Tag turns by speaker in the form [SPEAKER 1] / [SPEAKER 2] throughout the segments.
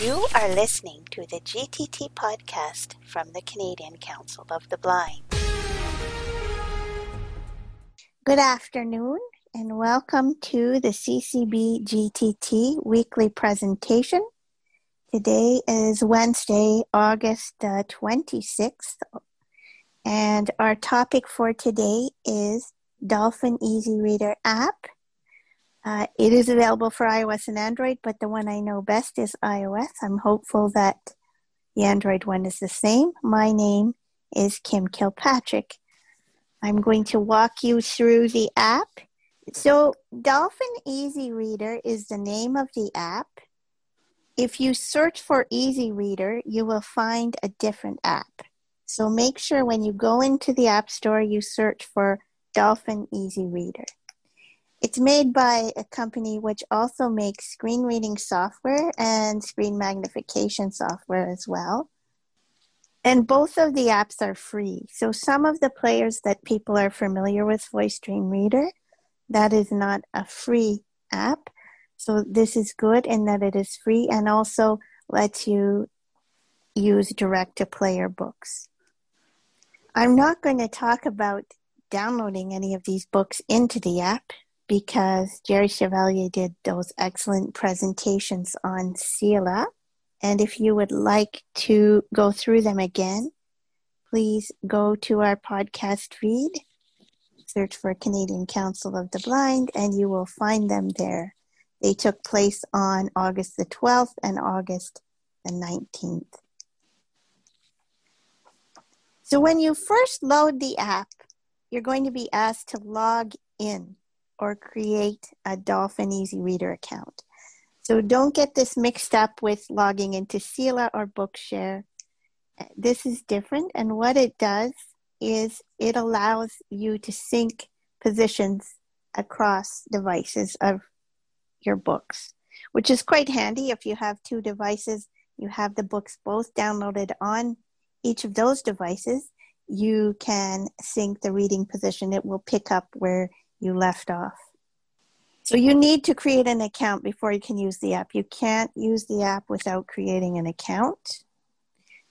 [SPEAKER 1] You are listening to the GTT podcast from the Canadian Council of the Blind. Good afternoon and welcome to the CCB GTT weekly presentation. Today is Wednesday, August uh, 26th, and our topic for today is Dolphin Easy Reader app uh, it is available for iOS and Android, but the one I know best is iOS. I'm hopeful that the Android one is the same. My name is Kim Kilpatrick. I'm going to walk you through the app. So, Dolphin Easy Reader is the name of the app. If you search for Easy Reader, you will find a different app. So, make sure when you go into the App Store, you search for Dolphin Easy Reader. It's made by a company which also makes screen reading software and screen magnification software as well. And both of the apps are free. So some of the players that people are familiar with, Voice Dream Reader, that is not a free app. So this is good in that it is free and also lets you use direct to player books. I'm not going to talk about downloading any of these books into the app because Jerry Chevalier did those excellent presentations on CELA. And if you would like to go through them again, please go to our podcast feed, search for Canadian Council of the Blind, and you will find them there. They took place on August the 12th and August the 19th. So when you first load the app, you're going to be asked to log in or create a Dolphin Easy Reader account. So don't get this mixed up with logging into CELA or Bookshare. This is different, and what it does is it allows you to sync positions across devices of your books, which is quite handy if you have two devices. You have the books both downloaded on each of those devices. You can sync the reading position. It will pick up where you left off. So you need to create an account before you can use the app. You can't use the app without creating an account.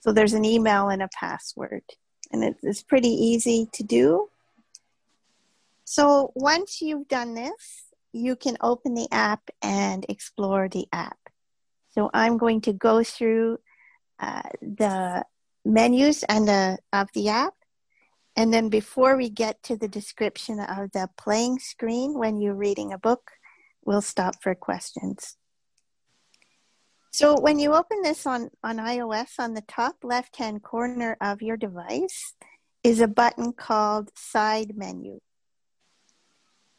[SPEAKER 1] So there's an email and a password, and it's pretty easy to do. So once you've done this, you can open the app and explore the app. So I'm going to go through uh, the menus and the, of the app and then before we get to the description of the playing screen when you're reading a book, we'll stop for questions. So when you open this on, on iOS, on the top left-hand corner of your device is a button called Side Menu.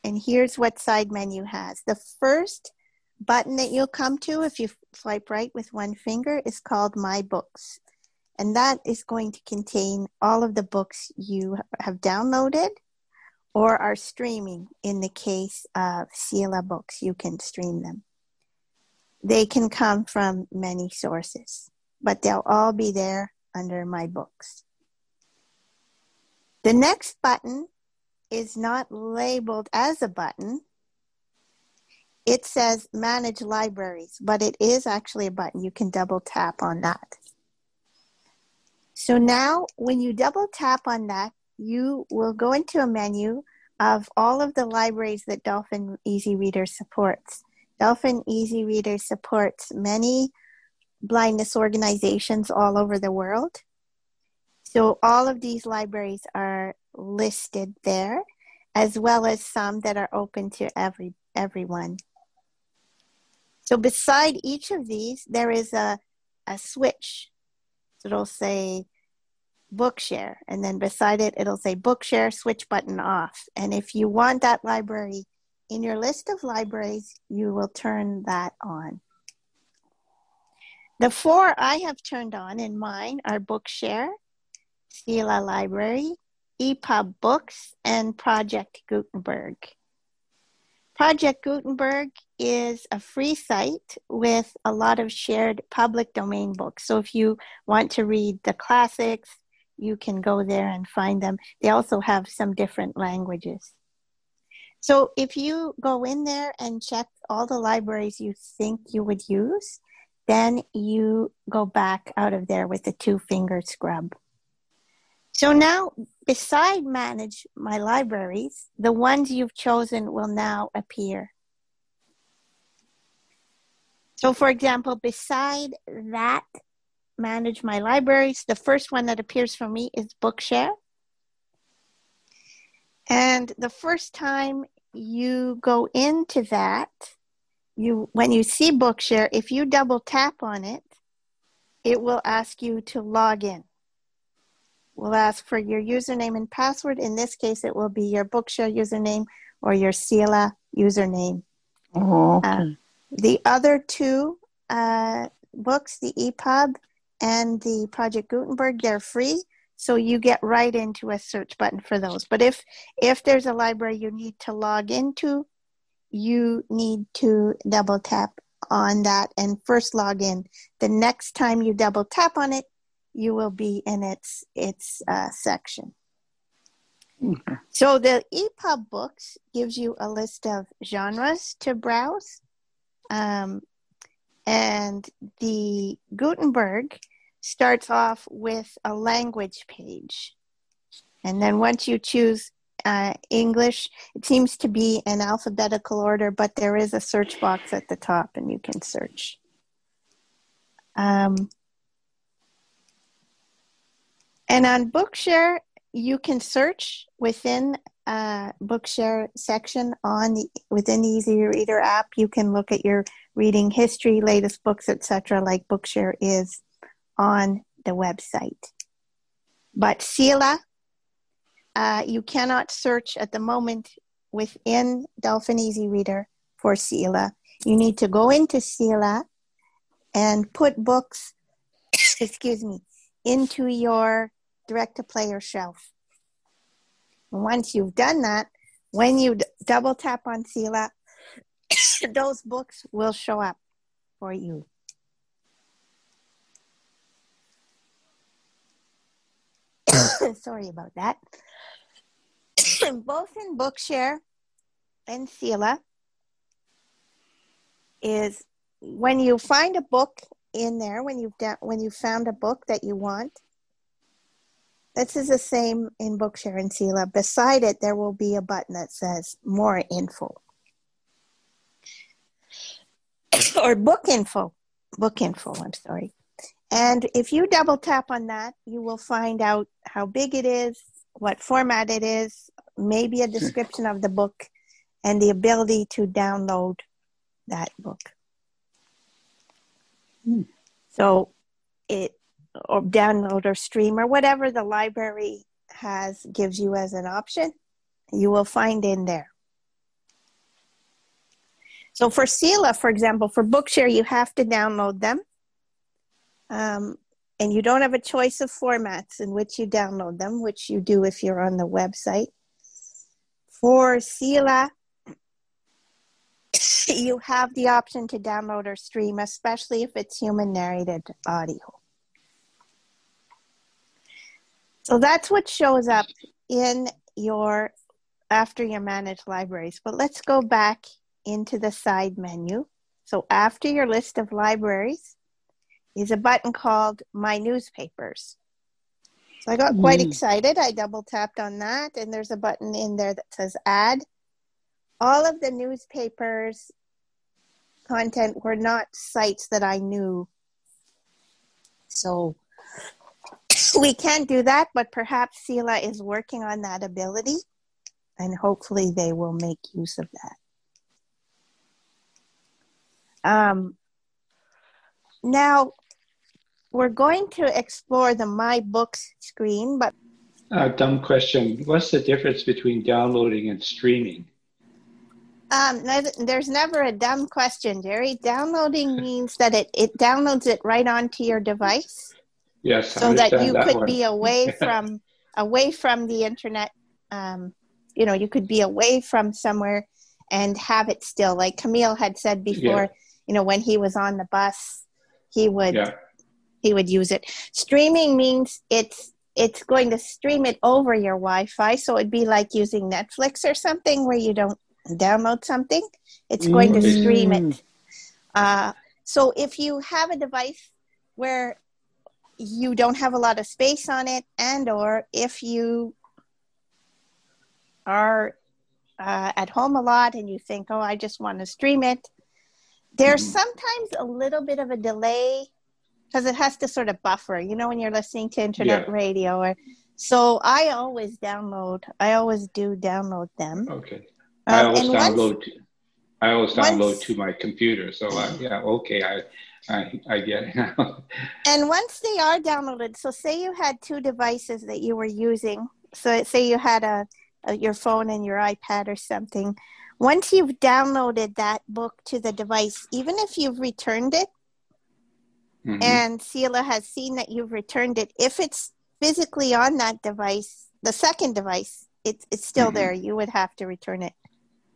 [SPEAKER 1] And here's what Side Menu has. The first button that you'll come to if you swipe right with one finger is called My Books and that is going to contain all of the books you have downloaded or are streaming. In the case of CELA books, you can stream them. They can come from many sources, but they'll all be there under my books. The next button is not labeled as a button. It says manage libraries, but it is actually a button. You can double tap on that. So now when you double tap on that, you will go into a menu of all of the libraries that Dolphin Easy Reader supports. Dolphin Easy Reader supports many blindness organizations all over the world. So all of these libraries are listed there, as well as some that are open to every everyone. So beside each of these, there is a, a switch it'll say Bookshare, and then beside it, it'll say Bookshare switch button off. And if you want that library in your list of libraries, you will turn that on. The four I have turned on in mine are Bookshare, CELA Library, EPUB Books, and Project Gutenberg. Project Gutenberg is a free site with a lot of shared public domain books. So if you want to read the classics, you can go there and find them. They also have some different languages. So if you go in there and check all the libraries you think you would use, then you go back out of there with a two finger scrub. So now, beside manage my libraries, the ones you've chosen will now appear. So, for example, beside that manage my libraries, the first one that appears for me is Bookshare. And the first time you go into that, you when you see Bookshare, if you double tap on it, it will ask you to log in. We'll ask for your username and password. In this case, it will be your Bookshare username or your CELA username.
[SPEAKER 2] Oh, okay. Uh,
[SPEAKER 1] the other two uh, books, the EPUB and the Project Gutenberg, they're free. So you get right into a search button for those. But if if there's a library you need to log into, you need to double tap on that and first log in. The next time you double tap on it, you will be in its its uh, section. Okay. So the EPUB books gives you a list of genres to browse, um, and the Gutenberg starts off with a language page. And then once you choose uh, English, it seems to be in alphabetical order, but there is a search box at the top and you can search. Um, and on Bookshare, you can search within a Bookshare section on the within the Easy Reader app. You can look at your reading history, latest books, etc., like Bookshare is on the website. But CELA, uh, you cannot search at the moment within Dolphin Easy Reader for CELA. You need to go into CELA and put books, excuse me, into your direct to player shelf. Once you've done that, when you d- double tap on CELA, those books will show up for you. Sorry about that. Both in Bookshare and CELA is when you find a book in there, when you've da- when you found a book that you want, this is the same in Bookshare and CELA. Beside it, there will be a button that says More Info or Book Info. Book Info, I'm sorry. And if you double tap on that, you will find out how big it is, what format it is, maybe a description of the book, and the ability to download that book. Hmm. So it or download or stream or whatever the library has gives you as an option, you will find in there. So for CELA, for example, for Bookshare, you have to download them. Um, and you don't have a choice of formats in which you download them, which you do if you're on the website. For CELA, you have the option to download or stream, especially if it's human narrated audio. So that's what shows up in your after your managed libraries. But let's go back into the side menu. So after your list of libraries, is a button called My Newspapers. So I got quite mm. excited. I double tapped on that, and there's a button in there that says Add. All of the newspapers content were not sites that I knew. So we can't do that, but perhaps CELA is working on that ability, and hopefully they will make use of that. Um, now, we're going to explore the My Books screen, but.
[SPEAKER 3] Uh, dumb question. What's the difference between downloading and streaming?
[SPEAKER 1] Um, there's never a dumb question, Jerry. Downloading means that it, it downloads it right onto your device.
[SPEAKER 3] Yes,
[SPEAKER 1] so that you that could one. be away from away from the internet. Um, you know, you could be away from somewhere and have it still. Like Camille had said before, yeah. you know, when he was on the bus, he would yeah he would use it. Streaming means it's it's going to stream it over your Wi-Fi, so it'd be like using Netflix or something where you don't download something. It's going mm. to stream it. Uh, So if you have a device where you don't have a lot of space on it, and or if you are uh, at home a lot and you think, oh, I just want to stream it, there's mm-hmm. sometimes a little bit of a delay because it has to sort of buffer. You know, when you're listening to internet yeah. radio or so I always download. I always do download them.
[SPEAKER 3] Okay. I um, always download. Once, I always download once, to my computer. So uh, yeah, okay, I, I I get it now.
[SPEAKER 1] and once they are downloaded, so say you had two devices that you were using. So say you had a, a your phone and your iPad or something. Once you've downloaded that book to the device, even if you've returned it, mm-hmm. and CELA has seen that you've returned it, if it's physically on that device, the second device, it's it's still mm-hmm. there. You would have to return it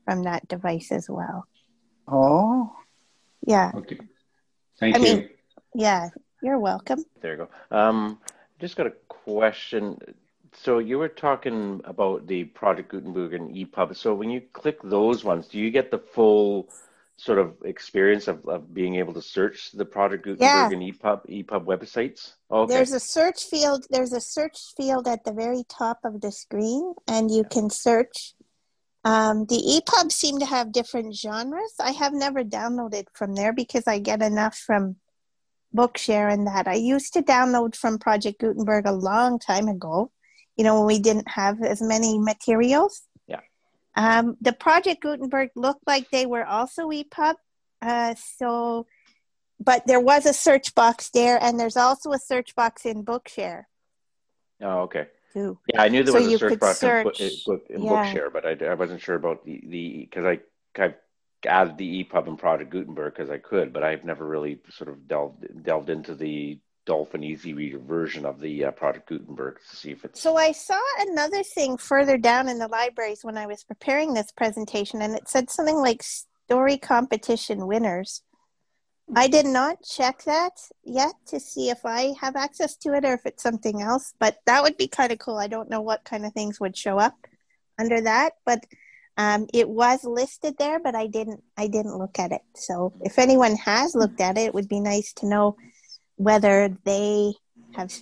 [SPEAKER 1] from that device as well.
[SPEAKER 2] Oh.
[SPEAKER 1] Yeah.
[SPEAKER 3] Okay. Thank I you. Mean,
[SPEAKER 1] yeah, you're welcome.
[SPEAKER 4] There you go. Um, just got a question. So you were talking about the Project Gutenberg and EPUB. So when you click those ones, do you get the full sort of experience of, of being able to search the Project Gutenberg yeah. and EPUB EPUB websites?
[SPEAKER 1] Okay. There's a search field. There's a search field at the very top of the screen, and you can search. Um, the EPUB seem to have different genres. I have never downloaded from there because I get enough from Bookshare and that. I used to download from Project Gutenberg a long time ago. You know when we didn't have as many materials Yeah. um, the Project Gutenberg looked like they were also EPUB. Uh, so, but there was a search box there, and there's also a search box in Bookshare.
[SPEAKER 4] Oh, okay.
[SPEAKER 1] Too.
[SPEAKER 4] Yeah, I knew there so was a search box search, in, book, in yeah. Bookshare, but I, I wasn't sure about the the because I I've added the EPUB and Project Gutenberg because I could, but I've never really sort of delved delved into the Dolphin Easy Reader version of the uh, Project Gutenberg to see if it's.
[SPEAKER 1] So I saw another thing further down in the libraries when I was preparing this presentation, and it said something like story competition winners. I did not check that yet to see if I have access to it or if it's something else, but that would be kind of cool. I don't know what kind of things would show up under that, but um, it was listed there, but I didn't. I didn't look at it. So if anyone has looked at it, it would be nice to know whether they have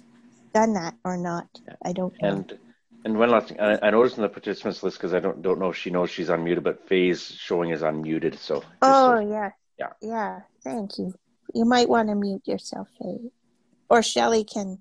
[SPEAKER 1] done that or not. I don't know.
[SPEAKER 4] And and one last thing, I, I noticed in the participants list because I don't don't know if she knows she's unmuted, but Faye's showing is unmuted. So
[SPEAKER 1] oh so, yeah, yeah, yeah. Thank you. You might want to mute yourself, Faye, or Shelly can.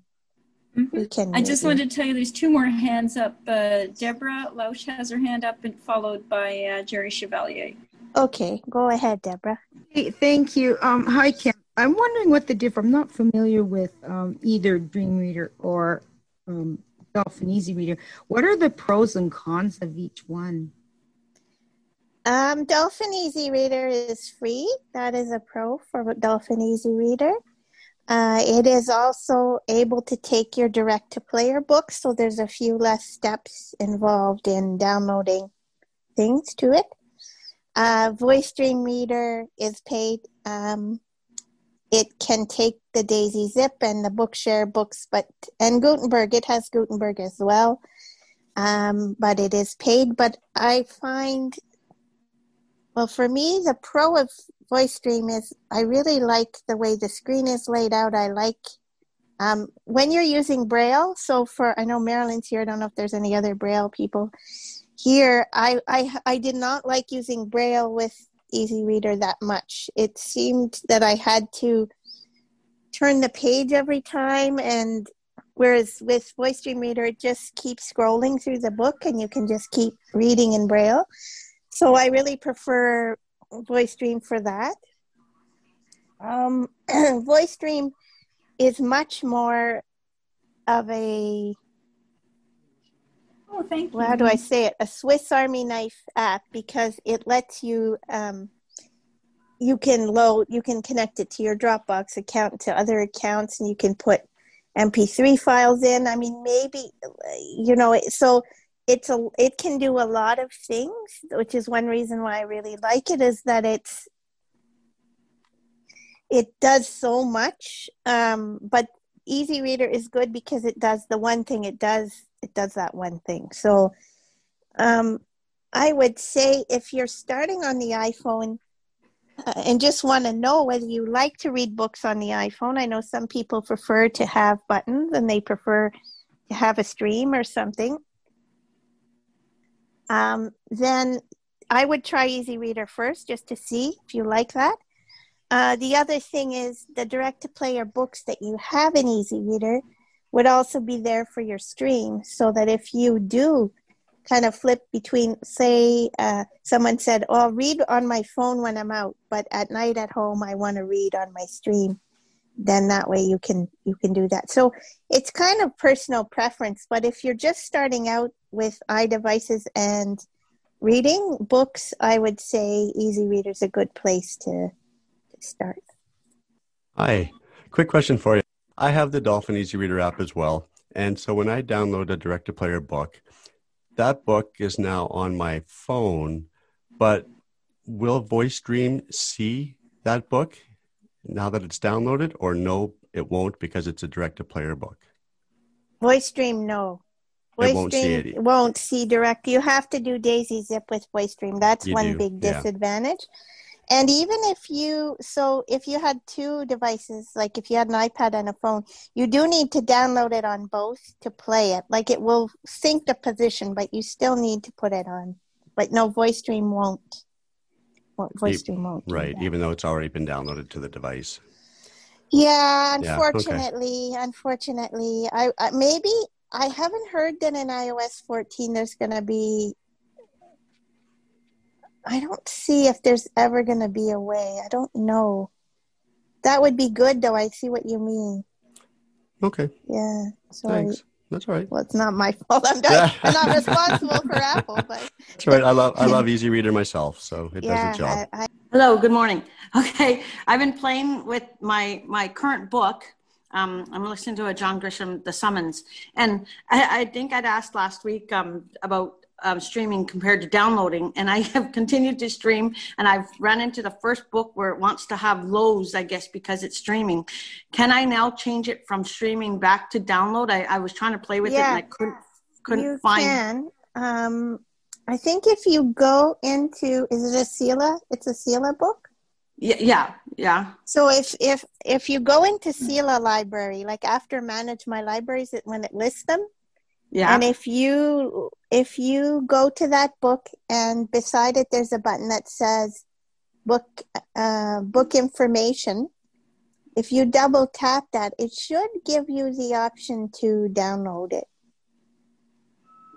[SPEAKER 1] Mm-hmm. We can.
[SPEAKER 5] I just you. wanted to tell you, there's two more hands up. Uh, Deborah Lausch has her hand up, and followed by uh, Jerry Chevalier.
[SPEAKER 1] Okay, go ahead, Deborah.
[SPEAKER 6] Hey, thank you. Um, hi, Kim. I'm wondering what the difference. I'm not familiar with um, either Dreamreader or um, Dolphin Easy Reader. What are the pros and cons of each one?
[SPEAKER 1] Um, Dolphin Easy Reader is free. That is a pro for Dolphin Easy Reader. Uh, it is also able to take your direct to player books, so there's a few less steps involved in downloading things to it. Uh, Voice Dream Reader is paid. Um, it can take the Daisy Zip and the Bookshare books, but and Gutenberg, it has Gutenberg as well. Um, but it is paid. But I find, well, for me, the pro of Voice Dream is I really like the way the screen is laid out. I like um, when you're using Braille. So for I know Marilyn's here. I don't know if there's any other Braille people here. I I I did not like using Braille with easy reader that much. It seemed that I had to turn the page every time and whereas with voice dream reader it just keeps scrolling through the book and you can just keep reading in braille so i really prefer voice dream for that um, voice dream is much more of a
[SPEAKER 5] Oh, thank you.
[SPEAKER 1] How do I say it? A Swiss Army knife app because it lets you um, you can load you can connect it to your Dropbox account to other accounts and you can put MP3 files in. I mean, maybe you know, so it's a it can do a lot of things, which is one reason why I really like it is that it's it does so much. Um, but Easy Reader is good because it does the one thing it does it does that one thing. So um, I would say if you're starting on the iPhone, uh, and just want to know whether you like to read books on the iPhone. I know some people prefer to have buttons and they prefer to have a stream or something. Um, then I would try Easy Reader first just to see if you like that. Uh, the other thing is the direct to player books that you have in Easy Reader would also be there for your stream so that if you do kind of flip between say uh, someone said oh i'll read on my phone when i'm out but at night at home i want to read on my stream then that way you can you can do that so it's kind of personal preference but if you're just starting out with iDevices and reading books i would say easy reader is a good place to, to start
[SPEAKER 2] hi quick question for you i have the dolphin easy reader app as well and so when i download a direct to player book that book is now on my phone, but will Voice Dream see that book now that it's downloaded, or no, it won't because it's a direct to player book?
[SPEAKER 1] Voice Dream, no.
[SPEAKER 2] Voice Dream won't see, it.
[SPEAKER 1] won't see direct. You have to do Daisy Zip with Voice Dream. That's you one do, big disadvantage. Yeah. And even if you, so if you had two devices, like if you had an iPad and a phone, you do need to download it on both to play it. Like it will sync the position, but you still need to put it on. But no, Voice Dream won't. Well, Voice Dream won't.
[SPEAKER 2] Right, even though it's already been downloaded to the device.
[SPEAKER 1] Yeah, unfortunately, yeah, okay. unfortunately, I, I maybe I haven't heard that in iOS 14 there's going to be I don't see if there's ever going to be a way. I don't know. That would be good, though. I see what you mean.
[SPEAKER 2] Okay.
[SPEAKER 1] Yeah.
[SPEAKER 2] Sorry. Thanks. That's all right.
[SPEAKER 1] Well, it's not my fault. I'm not, I'm not responsible for Apple, but
[SPEAKER 2] that's right. I love I love Easy Reader myself, so it yeah, does its job. I, I...
[SPEAKER 7] Hello. Good morning. Okay, I've been playing with my my current book. Um, I'm listening to a John Grisham, The Summons, and I, I think I'd asked last week um, about um, streaming compared to downloading. And I have continued to stream, and I've run into the first book where it wants to have lows, I guess, because it's streaming. Can I now change it from streaming back to download? I, I was trying to play with yeah, it, and I couldn't couldn't
[SPEAKER 1] you
[SPEAKER 7] find.
[SPEAKER 1] Can. Um, I think if you go into, is it a CELA? It's a CELA book.
[SPEAKER 7] Yeah, yeah, yeah.
[SPEAKER 1] So if if if you go into CELA library, like after manage my libraries, when it lists them, yeah. And if you if you go to that book and beside it there's a button that says book uh, book information, if you double tap that, it should give you the option to download it.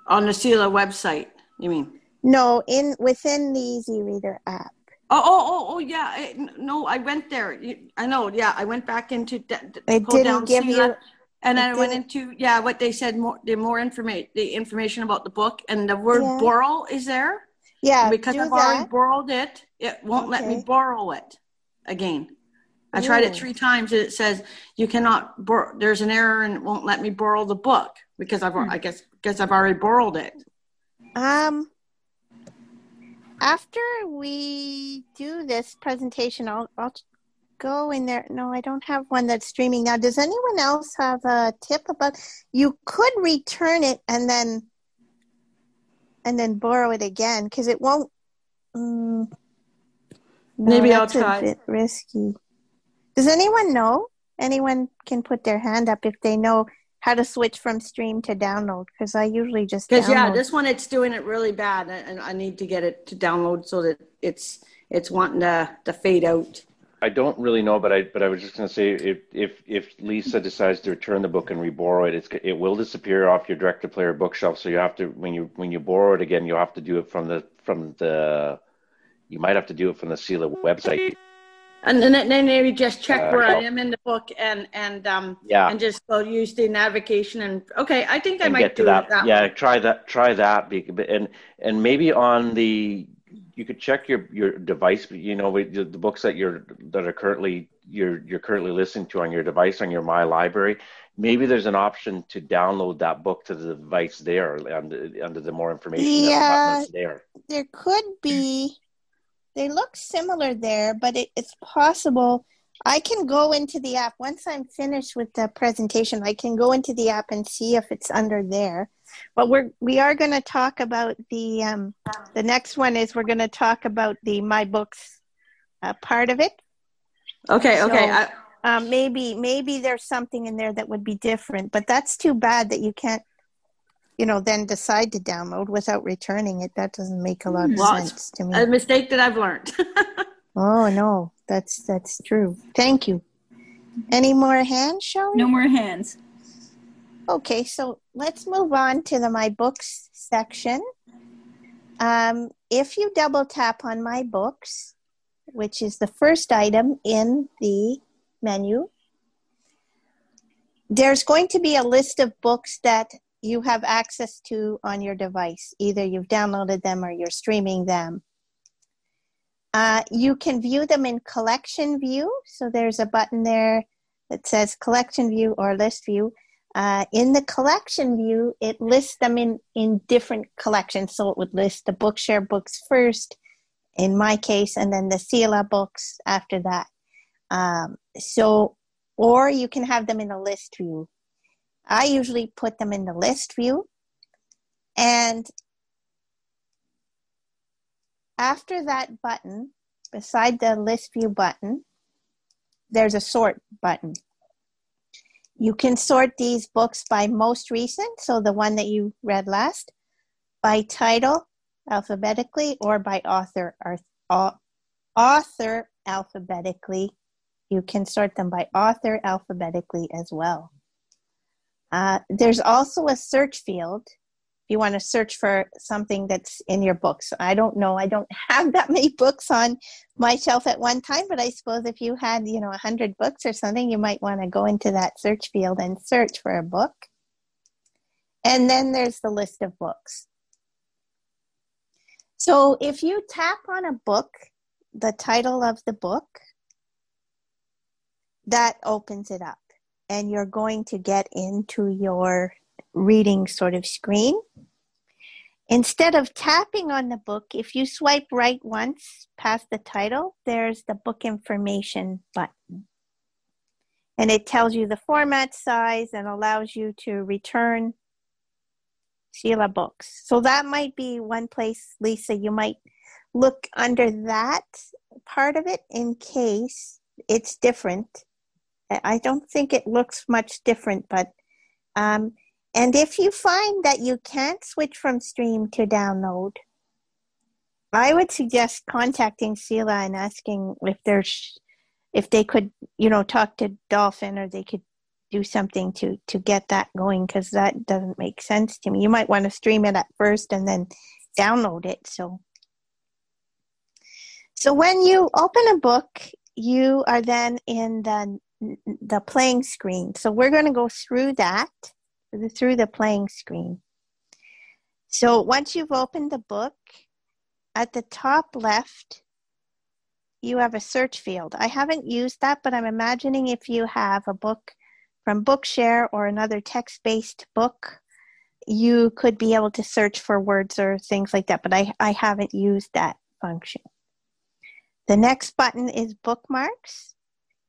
[SPEAKER 7] On the CELA website, you mean?
[SPEAKER 1] No, in within the Easy Reader app.
[SPEAKER 7] Oh, oh, oh, oh, yeah. I, no, I went there. I know. Yeah, I went back into.
[SPEAKER 1] D- it didn't give you.
[SPEAKER 7] And I went into yeah what they said more the more information the information about the book and the word yeah. borrow is there.
[SPEAKER 1] Yeah,
[SPEAKER 7] and because I've that. already borrowed it, it won't okay. let me borrow it again. I tried it three times and it says you cannot borrow. There's an error and it won't let me borrow the book because I've hmm. I guess because I've already borrowed it.
[SPEAKER 1] Um, after we do this presentation, I'll I'll go in there. No, I don't have one that's streaming now. Does anyone else have a tip about? You could return it and then and then borrow it again because it won't. Mm, no,
[SPEAKER 7] Maybe I'll try.
[SPEAKER 1] A bit risky. Does anyone know? Anyone can put their hand up if they know how to switch from stream to download because I usually just
[SPEAKER 7] because yeah, this one it's doing it really bad, and I need to get it to download so that it's it's wanting to to fade out.
[SPEAKER 4] I don't really know, but I but I was just going to say if if if Lisa decides to return the book and reborrow it, it's it will disappear off your direct to player bookshelf. So you have to when you when you borrow it again, you have to do it from the from the you might have to do it from the CELA website.
[SPEAKER 7] And then, then maybe just check uh, where I am in the book and and um yeah and just go use the navigation and okay I think I might get to that. that.
[SPEAKER 4] yeah try that try that and and maybe on the you could check your your device. You know, the books that you're that are currently you're you're currently listening to on your device on your My Library. Maybe there's an option to download that book to the device there under under the more information
[SPEAKER 1] yeah, there. There could be. They look similar there, but it, it's possible. I can go into the app once I'm finished with the presentation. I can go into the app and see if it's under there but we're we are going to talk about the um, the next one is we're going to talk about the my books uh, part of it.
[SPEAKER 7] Okay, so, okay. I-
[SPEAKER 1] um, maybe maybe there's something in there that would be different, but that's too bad that you can't, you know, then decide to download without returning it. That doesn't make a lot of well, sense to me.
[SPEAKER 7] A mistake that I've learned.
[SPEAKER 1] oh no, that's that's true. Thank you. Any more hands, Shelley?
[SPEAKER 5] No more hands.
[SPEAKER 1] Okay, so let's move on to the My Books section. Um, if you double tap on My Books, which is the first item in the menu, there's going to be a list of books that you have access to on your device. Either you've downloaded them or you're streaming them. Uh, you can view them in collection view. So there's a button there that says collection view or list view. Uh, in the collection view, it lists them in, in different collections. So it would list the Bookshare books first, in my case, and then the CELA books after that. Um, so, or you can have them in a list view. I usually put them in the list view. And after that button, beside the list view button, there's a sort button. You can sort these books by most recent, so the one that you read last, by title alphabetically, or by author or author alphabetically. You can sort them by author alphabetically as well. Uh, there's also a search field if you want to search for something that's in your books. I don't know. I don't have that many books on my shelf at one time, but I suppose if you had, you know, a hundred books or something, you might want to go into that search field and search for a book. And then there's the list of books. So if you tap on a book, the title of the book, that opens it up and you're going to get into your reading sort of screen. Instead of tapping on the book, if you swipe right once past the title, there's the book information button. And it tells you the format size and allows you to return CELA books. So that might be one place, Lisa, you might look under that part of it in case it's different. I don't think it looks much different, but um, and if you find that you can't switch from stream to download, I would suggest contacting CELA and asking if there's if they could, you know, talk to Dolphin or they could do something to to get that going because that doesn't make sense to me. You might want to stream it at first and then download it. So, so when you open a book, you are then in the the playing screen. So we're going to go through that through the playing screen. So once you've opened the book, at the top left, you have a search field. I haven't used that, but I'm imagining if you have a book from Bookshare or another text based book, you could be able to search for words or things like that, but I, I haven't used that function. The next button is bookmarks.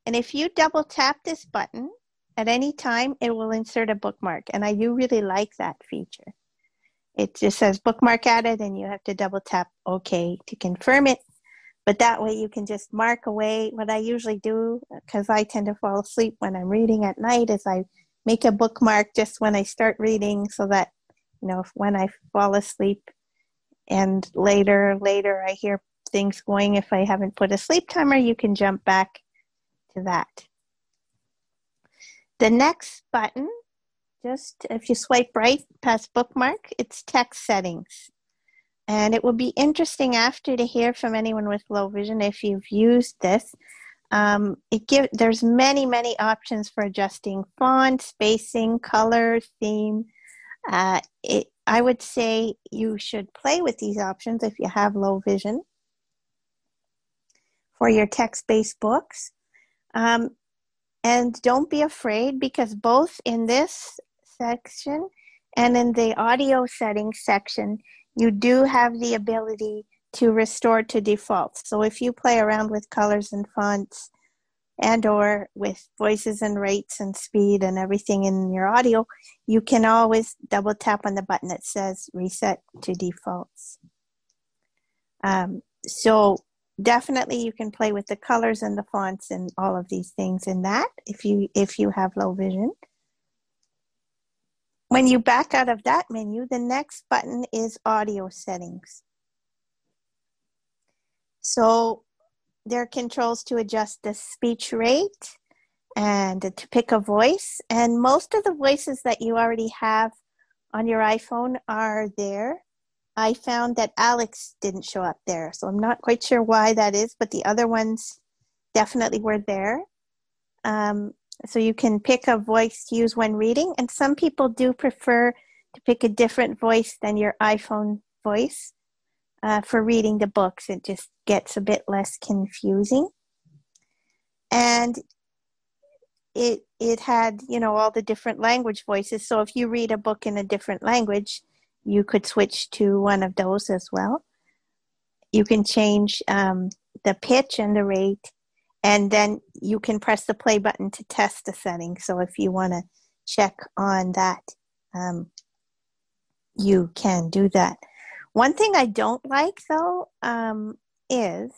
[SPEAKER 1] And if you double tap this button, at any time, it will insert a bookmark. And I do really like that feature. It just says bookmark added, and you have to double tap OK to confirm it. But that way, you can just mark away. What I usually do, because I tend to fall asleep when I'm reading at night, is I make a bookmark just when I start reading so that, you know, if when I fall asleep and later, later I hear things going, if I haven't put a sleep timer, you can jump back to that. The next button, just if you swipe right past bookmark, it's text settings. And it will be interesting after to hear from anyone with low vision if you've used this. Um, it give there's many many options for adjusting font, spacing, color, theme. Uh, it, I would say you should play with these options if you have low vision for your text-based books. Um, and don't be afraid because both in this section and in the audio settings section, you do have the ability to restore to default. So if you play around with colors and fonts and or with voices and rates and speed and everything in your audio, you can always double tap on the button that says reset to defaults. Um, so definitely you can play with the colors and the fonts and all of these things in that if you if you have low vision. When you back out of that menu, the next button is audio settings. So there are controls to adjust the speech rate and to pick a voice. And most of the voices that you already have on your iPhone are there. I found that Alex didn't show up there, so I'm not quite sure why that is, but the other ones definitely were there. Um, so you can pick a voice to use when reading, and some people do prefer to pick a different voice than your iPhone voice uh, for reading the books. It just gets a bit less confusing. And it it had you know all the different language voices. So if you read a book in a different language, you could switch to one of those as well. You can change um, the pitch and the rate, and then you can press the play button to test the setting. So if you want to check on that, um, you can do that. One thing I don't like though um, is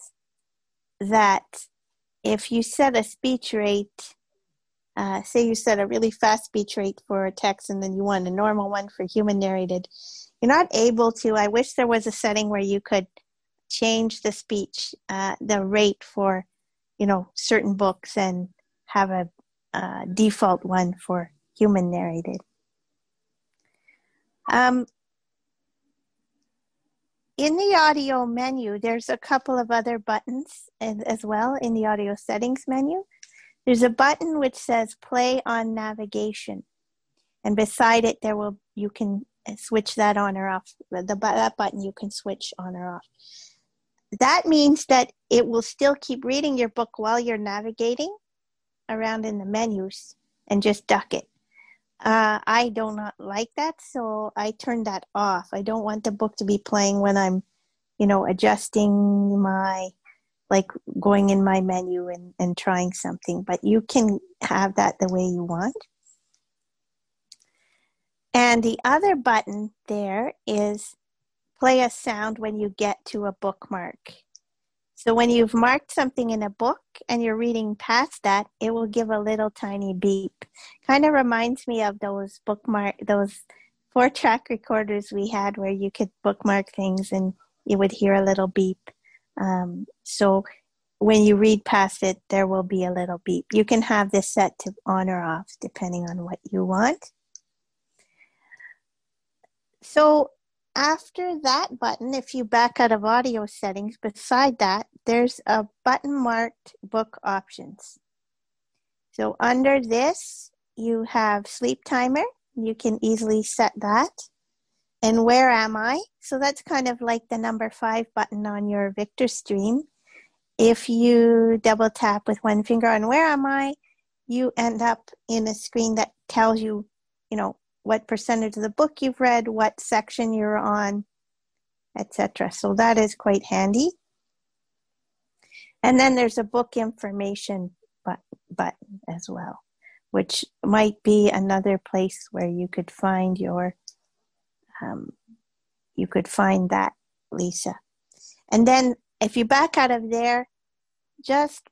[SPEAKER 1] that if you set a speech rate, uh, say you set a really fast speech rate for a text and then you want a normal one for human narrated, you're not able to. I wish there was a setting where you could change the speech, uh, the rate for, you know, certain books and have a uh, default one for human narrated. Um, in the audio menu, there's a couple of other buttons as well in the audio settings menu. There's a button which says play on navigation. And beside it, there will you can switch that on or off. The, that button you can switch on or off. That means that it will still keep reading your book while you're navigating around in the menus and just duck it. Uh, I do not like that, so I turn that off. I don't want the book to be playing when I'm, you know, adjusting my, like going in my menu and, and trying something. But you can have that the way you want. And the other button there is play a sound when you get to a bookmark. So when you've marked something in a book and you're reading past that, it will give a little tiny beep. Kind of reminds me of those bookmark, those four track recorders we had where you could bookmark things and you would hear a little beep. Um, so when you read past it, there will be a little beep. You can have this set to on or off depending on what you want. So after that button, if you back out of audio settings, beside that, there's a button marked book options. So under this, you have sleep timer. You can easily set that. And where am I? So that's kind of like the number five button on your Victor stream. If you double tap with one finger on where am I, you end up in a screen that tells you, you know, what percentage of the book you've read, what section you're on, etc. So that is quite handy. And then there's a book information button as well, which might be another place where you could find your, um, you could find that, Lisa. And then if you back out of there, just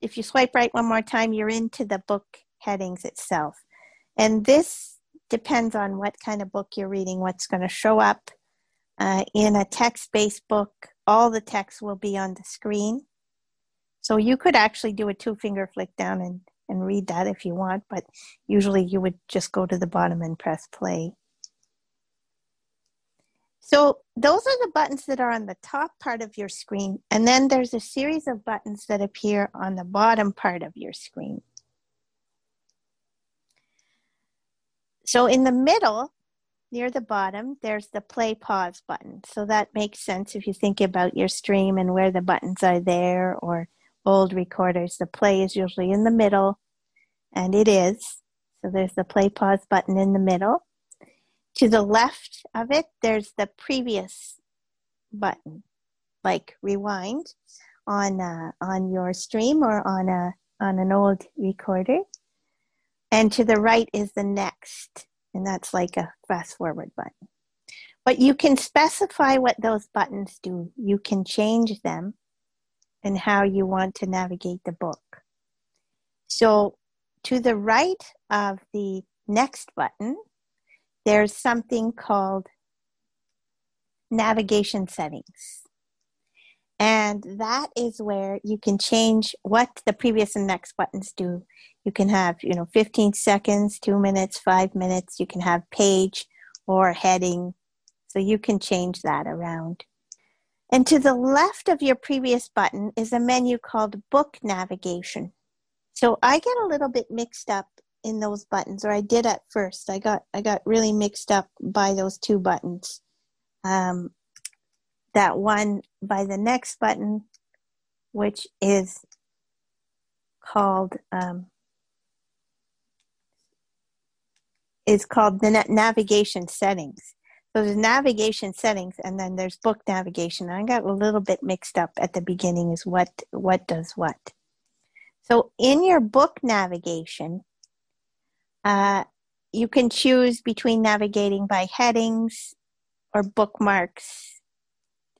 [SPEAKER 1] if you swipe right one more time, you're into the book headings itself. And this depends on what kind of book you're reading, what's going to show up. Uh, in a text based book, all the text will be on the screen. So you could actually do a two finger flick down and, and read that if you want, but usually you would just go to the bottom and press play. So those are the buttons that are on the top part of your screen, and then there's a series of buttons that appear on the bottom part of your screen. So in the middle, near the bottom, there's the play pause button. So that makes sense if you think about your stream and where the buttons are there or old recorders. The play is usually in the middle, and it is. So there's the play pause button in the middle. To the left of it, there's the previous button, like rewind on uh, on your stream or on a on an old recorder. And to the right is the next, and that's like a fast forward button. But you can specify what those buttons do. You can change them. and how you want to navigate the book. So, to the right of the next button, there's something called navigation settings. And that is where you can change what the previous and next buttons do. You can have, you know, 15 seconds, two minutes, five minutes. You can have page or heading. So you can change that around. And to the left of your previous button is a menu called Book Navigation. So I get a little bit mixed up in those buttons, or I did at first. I got I got really mixed up by those two buttons. Um, that one by the next button, which is called um, is called the navigation settings. So there's navigation settings, and then there's book navigation. I got a little bit mixed up at the beginning. Is what what does what? So in your book navigation, uh, you can choose between navigating by headings or bookmarks,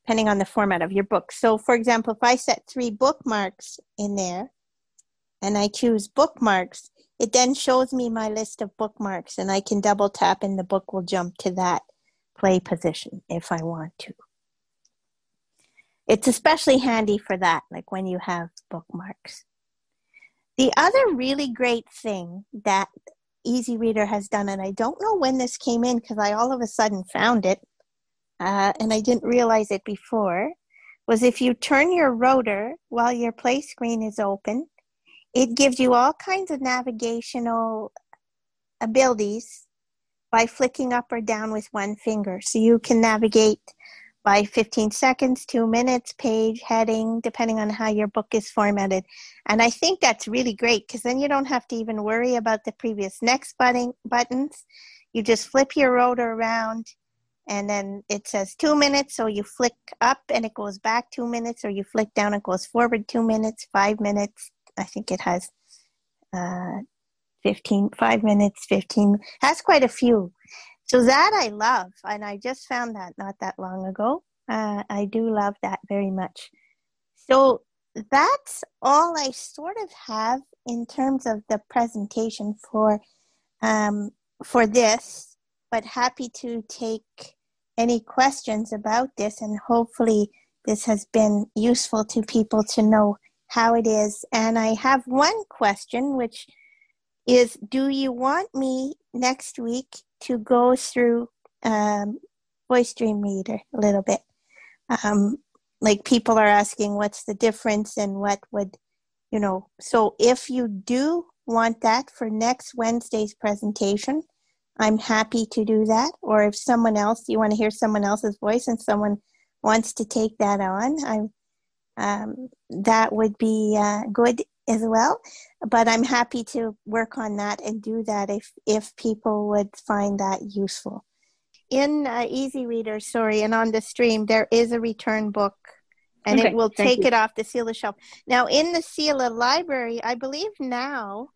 [SPEAKER 1] depending on the format of your book. So, for example, if I set three bookmarks in there, and I choose bookmarks, it then shows me my list of bookmarks, and I can double tap, and the book will jump to that play position if I want to. It's especially handy for that, like when you have bookmarks. The other really great thing that Easy Reader has done, and I don't know when this came in because I all of a sudden found it, uh, and I didn't realize it before, was if you turn your rotor while your play screen is open, it gives you all kinds of navigational abilities by flicking up or down with one finger. So you can navigate by 15 seconds, two minutes, page, heading, depending on how your book is formatted. And I think that's really great because then you don't have to even worry about the previous next button, buttons. You just flip your rotor around and then it says two minutes. So you flick up and it goes back two minutes, or you flick down, and it goes forward two minutes, five minutes. I think it has uh, 15, five minutes, 15, has quite a few. So that I love, and I just found that not that long ago. Uh, I do love that very much. So that's all I sort of have in terms of the presentation for um, for this. But happy to take any questions about this, and hopefully this has been useful to people to know how it is. And I have one question, which is do you want me next week to go through um, voice dream reader a little bit. Um, like people are asking what's the difference and what would you know so if you do want that for next wednesday's presentation i'm happy to do that. Or if someone else you want to hear someone else's voice and someone wants to take that on i'm um, that would be uh, good as well. But I'm happy to work on that and do that if if people would find that useful. In uh, Easy Reader, sorry, and on the stream, there is a return book, and okay, it will take you. it off the CELA shelf. Now, in the CELA library, I believe now,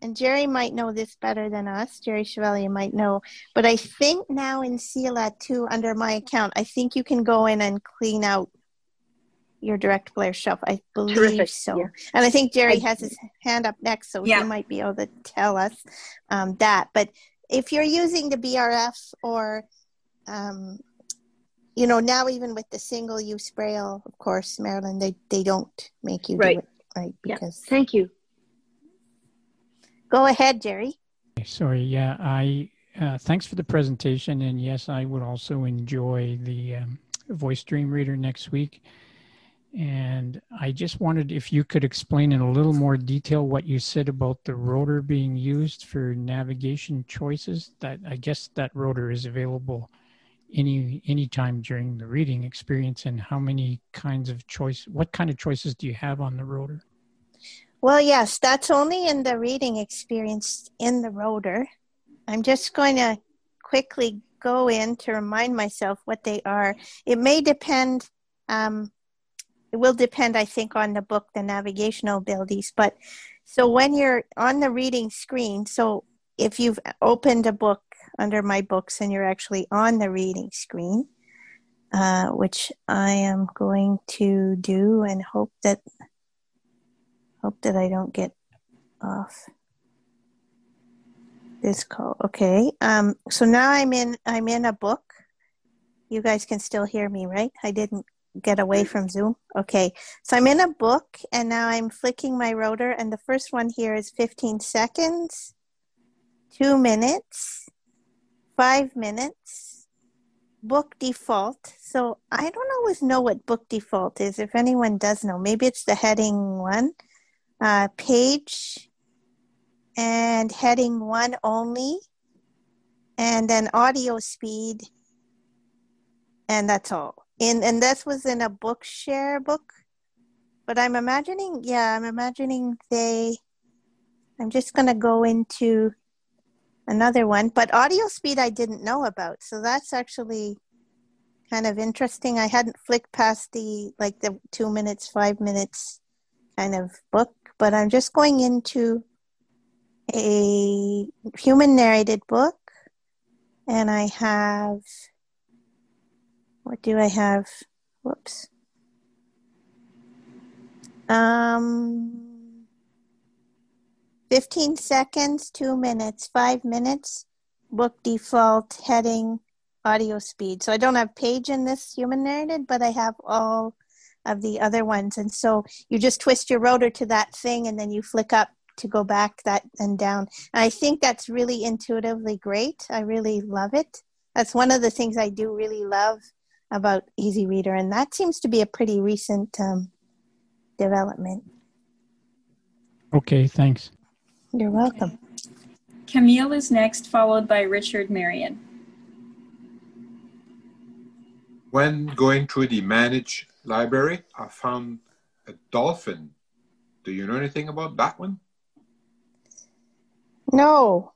[SPEAKER 1] and Jerry might know this better than us. Jerry Chevalier might know, but I think now in CELA too, under my account, I think you can go in and clean out your direct player shelf. I believe Terrific. so. Yeah. And I think Jerry has his hand up next, so yeah. he might be able to tell us um, that. But if you're using the BRF or, um, you know, now even with the single use braille, of course, Marilyn, they, they don't make you right. do it, right?
[SPEAKER 8] Because yeah. Thank you.
[SPEAKER 1] Go ahead, Jerry.
[SPEAKER 9] Sorry, yeah, I uh, thanks for the presentation, and yes, I would also enjoy the um, voice dream reader next week. And I just wondered if you could explain in a little more detail what you said about the rotor being used for navigation choices. That I guess that rotor is available any any time during the reading experience and how many kinds of choice what kind of choices do you have on the rotor?
[SPEAKER 1] Well, yes, that's only in the reading experience in the rotor. I'm just going to quickly go in to remind myself what they are. It may depend um, it will depend, I think, on the book, the navigational abilities. But so when you're on the reading screen, so if you've opened a book under my books and you're actually on the reading screen, uh, which I am going to do and hope that hope that I don't get off this call. Okay. Um, so now I'm in I'm in a book. You guys can still hear me, right? I didn't get away from Zoom. Okay. So I'm in a book and now I'm flicking my rotor and the first one here is 15 seconds, 2 minutes, 5 minutes, book default. So I don't always know what book default is. If anyone does know, maybe it's the heading one. Uh, page and heading one only, and then audio speed, and that's all. In and this was in a Bookshare book, but I'm imagining, yeah, I'm imagining they. I'm just gonna go into another one, but audio speed I didn't know about, so that's actually kind of interesting. I hadn't flicked past the like the two minutes, five minutes kind of book, but I'm just going into a human narrated book, and I have what do I have? Whoops. Um, 15 seconds, two minutes, five minutes, book default, heading, audio speed. So I don't have page in this human narrated, but I have all of the other ones. And so you just twist your rotor to that thing and then you flick up to go back that and down. And I think that's really intuitively great. I really love it. That's one of the things I do really love about Easy Reader, and that seems to be a pretty recent um, development.
[SPEAKER 9] Okay, thanks.
[SPEAKER 1] You're welcome.
[SPEAKER 5] Camille is next, followed by Richard Marion.
[SPEAKER 8] When going through the Manage library, I found a dolphin. Do you know anything about that one?
[SPEAKER 1] No.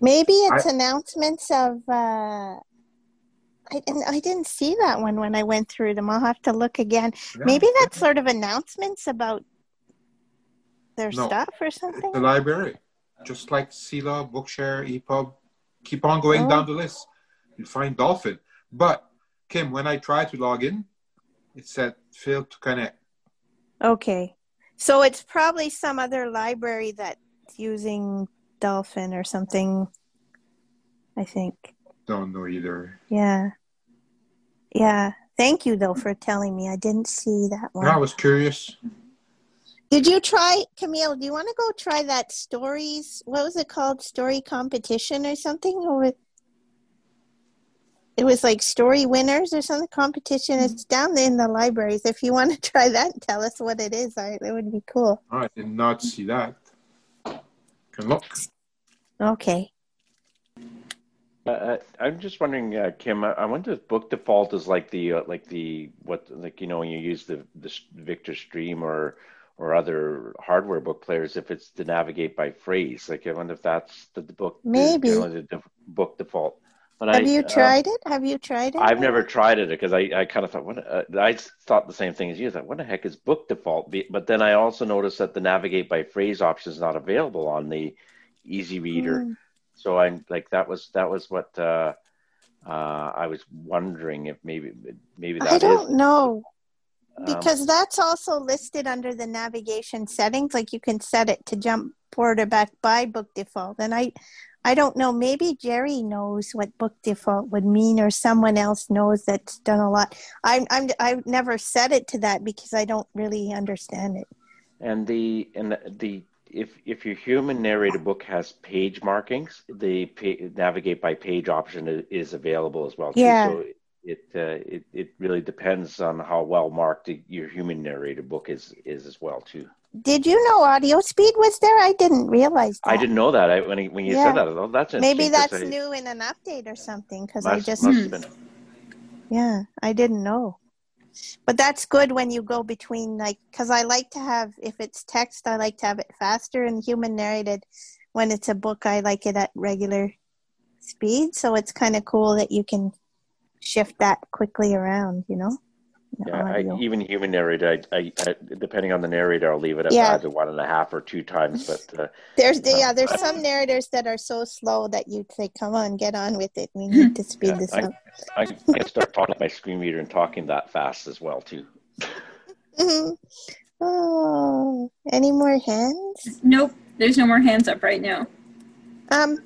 [SPEAKER 1] Maybe it's I, announcements of. Uh, I didn't. I didn't see that one when I went through them. I'll have to look again. Yeah, Maybe that's sort of announcements about their no, stuff or something.
[SPEAKER 8] The library, just like CELA, Bookshare, EPUB. Keep on going oh. down the list. You find Dolphin. But Kim, when I tried to log in, it said failed to connect.
[SPEAKER 1] Okay, so it's probably some other library that's using Dolphin or something. I think.
[SPEAKER 8] Don't know either.
[SPEAKER 1] Yeah. Yeah. Thank you though for telling me. I didn't see that one.
[SPEAKER 8] I was curious.
[SPEAKER 1] Did you try Camille? Do you want to go try that stories? What was it called? Story competition or something? Or it was like story winners or something competition. It's down in the libraries. If you want to try that, tell us what it is. I, it would be cool.
[SPEAKER 8] Oh, I did not see that. Can look.
[SPEAKER 1] Okay.
[SPEAKER 4] Uh, uh, I'm just wondering, uh, Kim. I, I wonder if book default is like the uh, like the what like you know when you use the the Victor Stream or or other hardware book players, if it's to navigate by phrase. Like I wonder if that's the, the book
[SPEAKER 1] maybe
[SPEAKER 4] the, the book default.
[SPEAKER 1] But have I, you uh, tried it? Have you tried it?
[SPEAKER 4] I've never tried it because I, I kind of thought what uh, I thought the same thing as you. I Thought what the heck is book default? But then I also noticed that the navigate by phrase option is not available on the easy reader. Mm. So I'm like that was that was what uh, uh, I was wondering if maybe maybe that
[SPEAKER 1] I don't is, know um, because that's also listed under the navigation settings. Like you can set it to jump forward or back by book default, and I I don't know. Maybe Jerry knows what book default would mean, or someone else knows that's done a lot. I'm I'm I've never set it to that because I don't really understand it.
[SPEAKER 4] And the and the, the if if your human narrated book has page markings, the pay, navigate by page option is, available as well.
[SPEAKER 1] Too. Yeah. So
[SPEAKER 4] it, uh, it it really depends on how well marked your human narrated book is is as well too.
[SPEAKER 1] Did you know audio speed was there? I didn't realize that.
[SPEAKER 4] I didn't know that. I, when he, when you yeah. said that, oh, that's
[SPEAKER 1] maybe that's I, new in an update or something because I just must have been. yeah, I didn't know but that's good when you go between like because i like to have if it's text i like to have it faster and human narrated. When it's a book i like it at regular speed. So it's kind of cool that you can shift that quickly around you know
[SPEAKER 4] yeah, I, even human narrator, I, I, depending on the narrator, I'll leave it at yeah. either one and a half or two times. But uh,
[SPEAKER 1] there's uh, yeah, there's some narrators that are so slow that you say, "Come on, get on with it. We need to speed yeah, this up."
[SPEAKER 4] I, I, start talking to my screen reader and talking that fast as well too.
[SPEAKER 1] mm-hmm. Oh, any more hands?
[SPEAKER 5] Nope, there's no more hands up right now.
[SPEAKER 1] Um,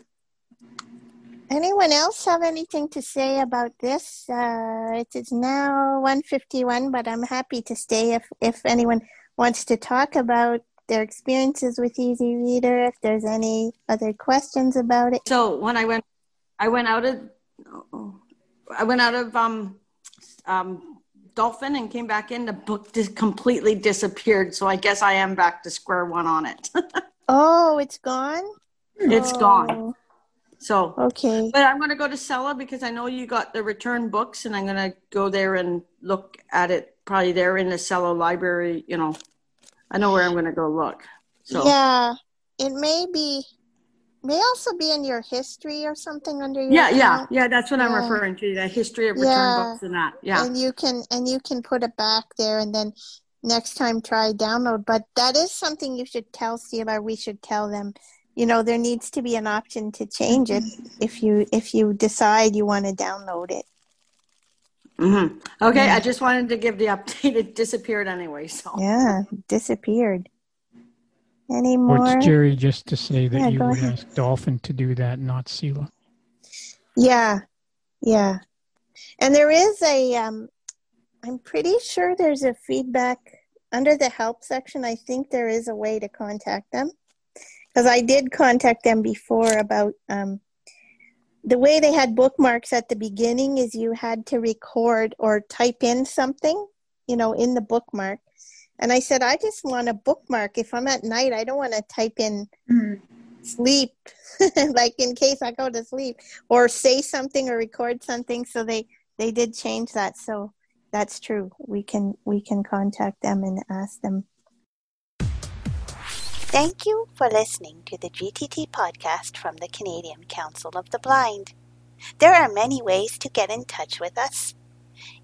[SPEAKER 1] anyone else have anything to say about this? Uh, it is now 151, but I'm happy to stay if, if anyone wants to talk about their experiences with Easy Reader, if there's any other questions about it.
[SPEAKER 7] So when I went, I went out of, I went out of um, um, Dolphin and came back in. The book just completely disappeared. So I guess I am back to square one on it.
[SPEAKER 1] oh, it's gone.
[SPEAKER 7] It's
[SPEAKER 1] oh.
[SPEAKER 7] gone. So
[SPEAKER 1] okay,
[SPEAKER 7] but I'm going to go to CELA because I know you got the return books, and I'm going to go there and look at it. Probably there in the CELA library. You know, I know where I'm going to go look. So
[SPEAKER 1] yeah, it may be, may also be in your history or something under your
[SPEAKER 7] yeah account. yeah yeah. That's what yeah. I'm referring to. The history of return yeah. books and that. Yeah,
[SPEAKER 1] and you can and you can put it back there, and then next time try download. But that is something you should tell CELA. We should tell them you know there needs to be an option to change it if you if you decide you want to download it.
[SPEAKER 7] Mm-hmm. okay yeah. i just wanted to give the update. It disappeared anyway so.
[SPEAKER 1] Yeah disappeared. Any more?
[SPEAKER 9] Or jerry just to say that yeah, you would ahead. ask dolphin to do that not CELA.
[SPEAKER 1] Yeah yeah. And there is a um i'm pretty sure there's a feedback under the help section i think there is a way to contact them because I did contact them before about um, the way they had bookmarks at the beginning is you had to record or type in something, you know, in the bookmark. And I said, I just want a bookmark. If I'm at night, I don't want to type in mm-hmm. sleep, like in case I go to sleep, or say something or record something. So they they did change that. So that's true. We can we can contact them and ask them
[SPEAKER 10] Thank you for listening to the GTT podcast from the Canadian Council of the Blind. There are many ways to get in touch with us.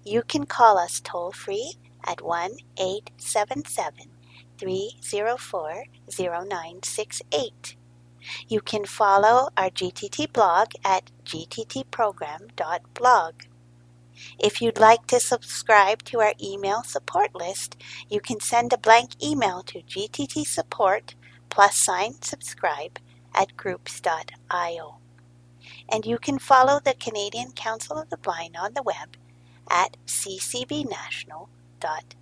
[SPEAKER 10] You can call us toll free at 1 877 304 0968. You can follow our GTT blog at gttprogram.blog. If you'd like to subscribe to our email support list, you can send a blank email to gttsupport plus sign subscribe at groups.io. And you can follow the Canadian Council of the Blind on the web at ccbnational.net.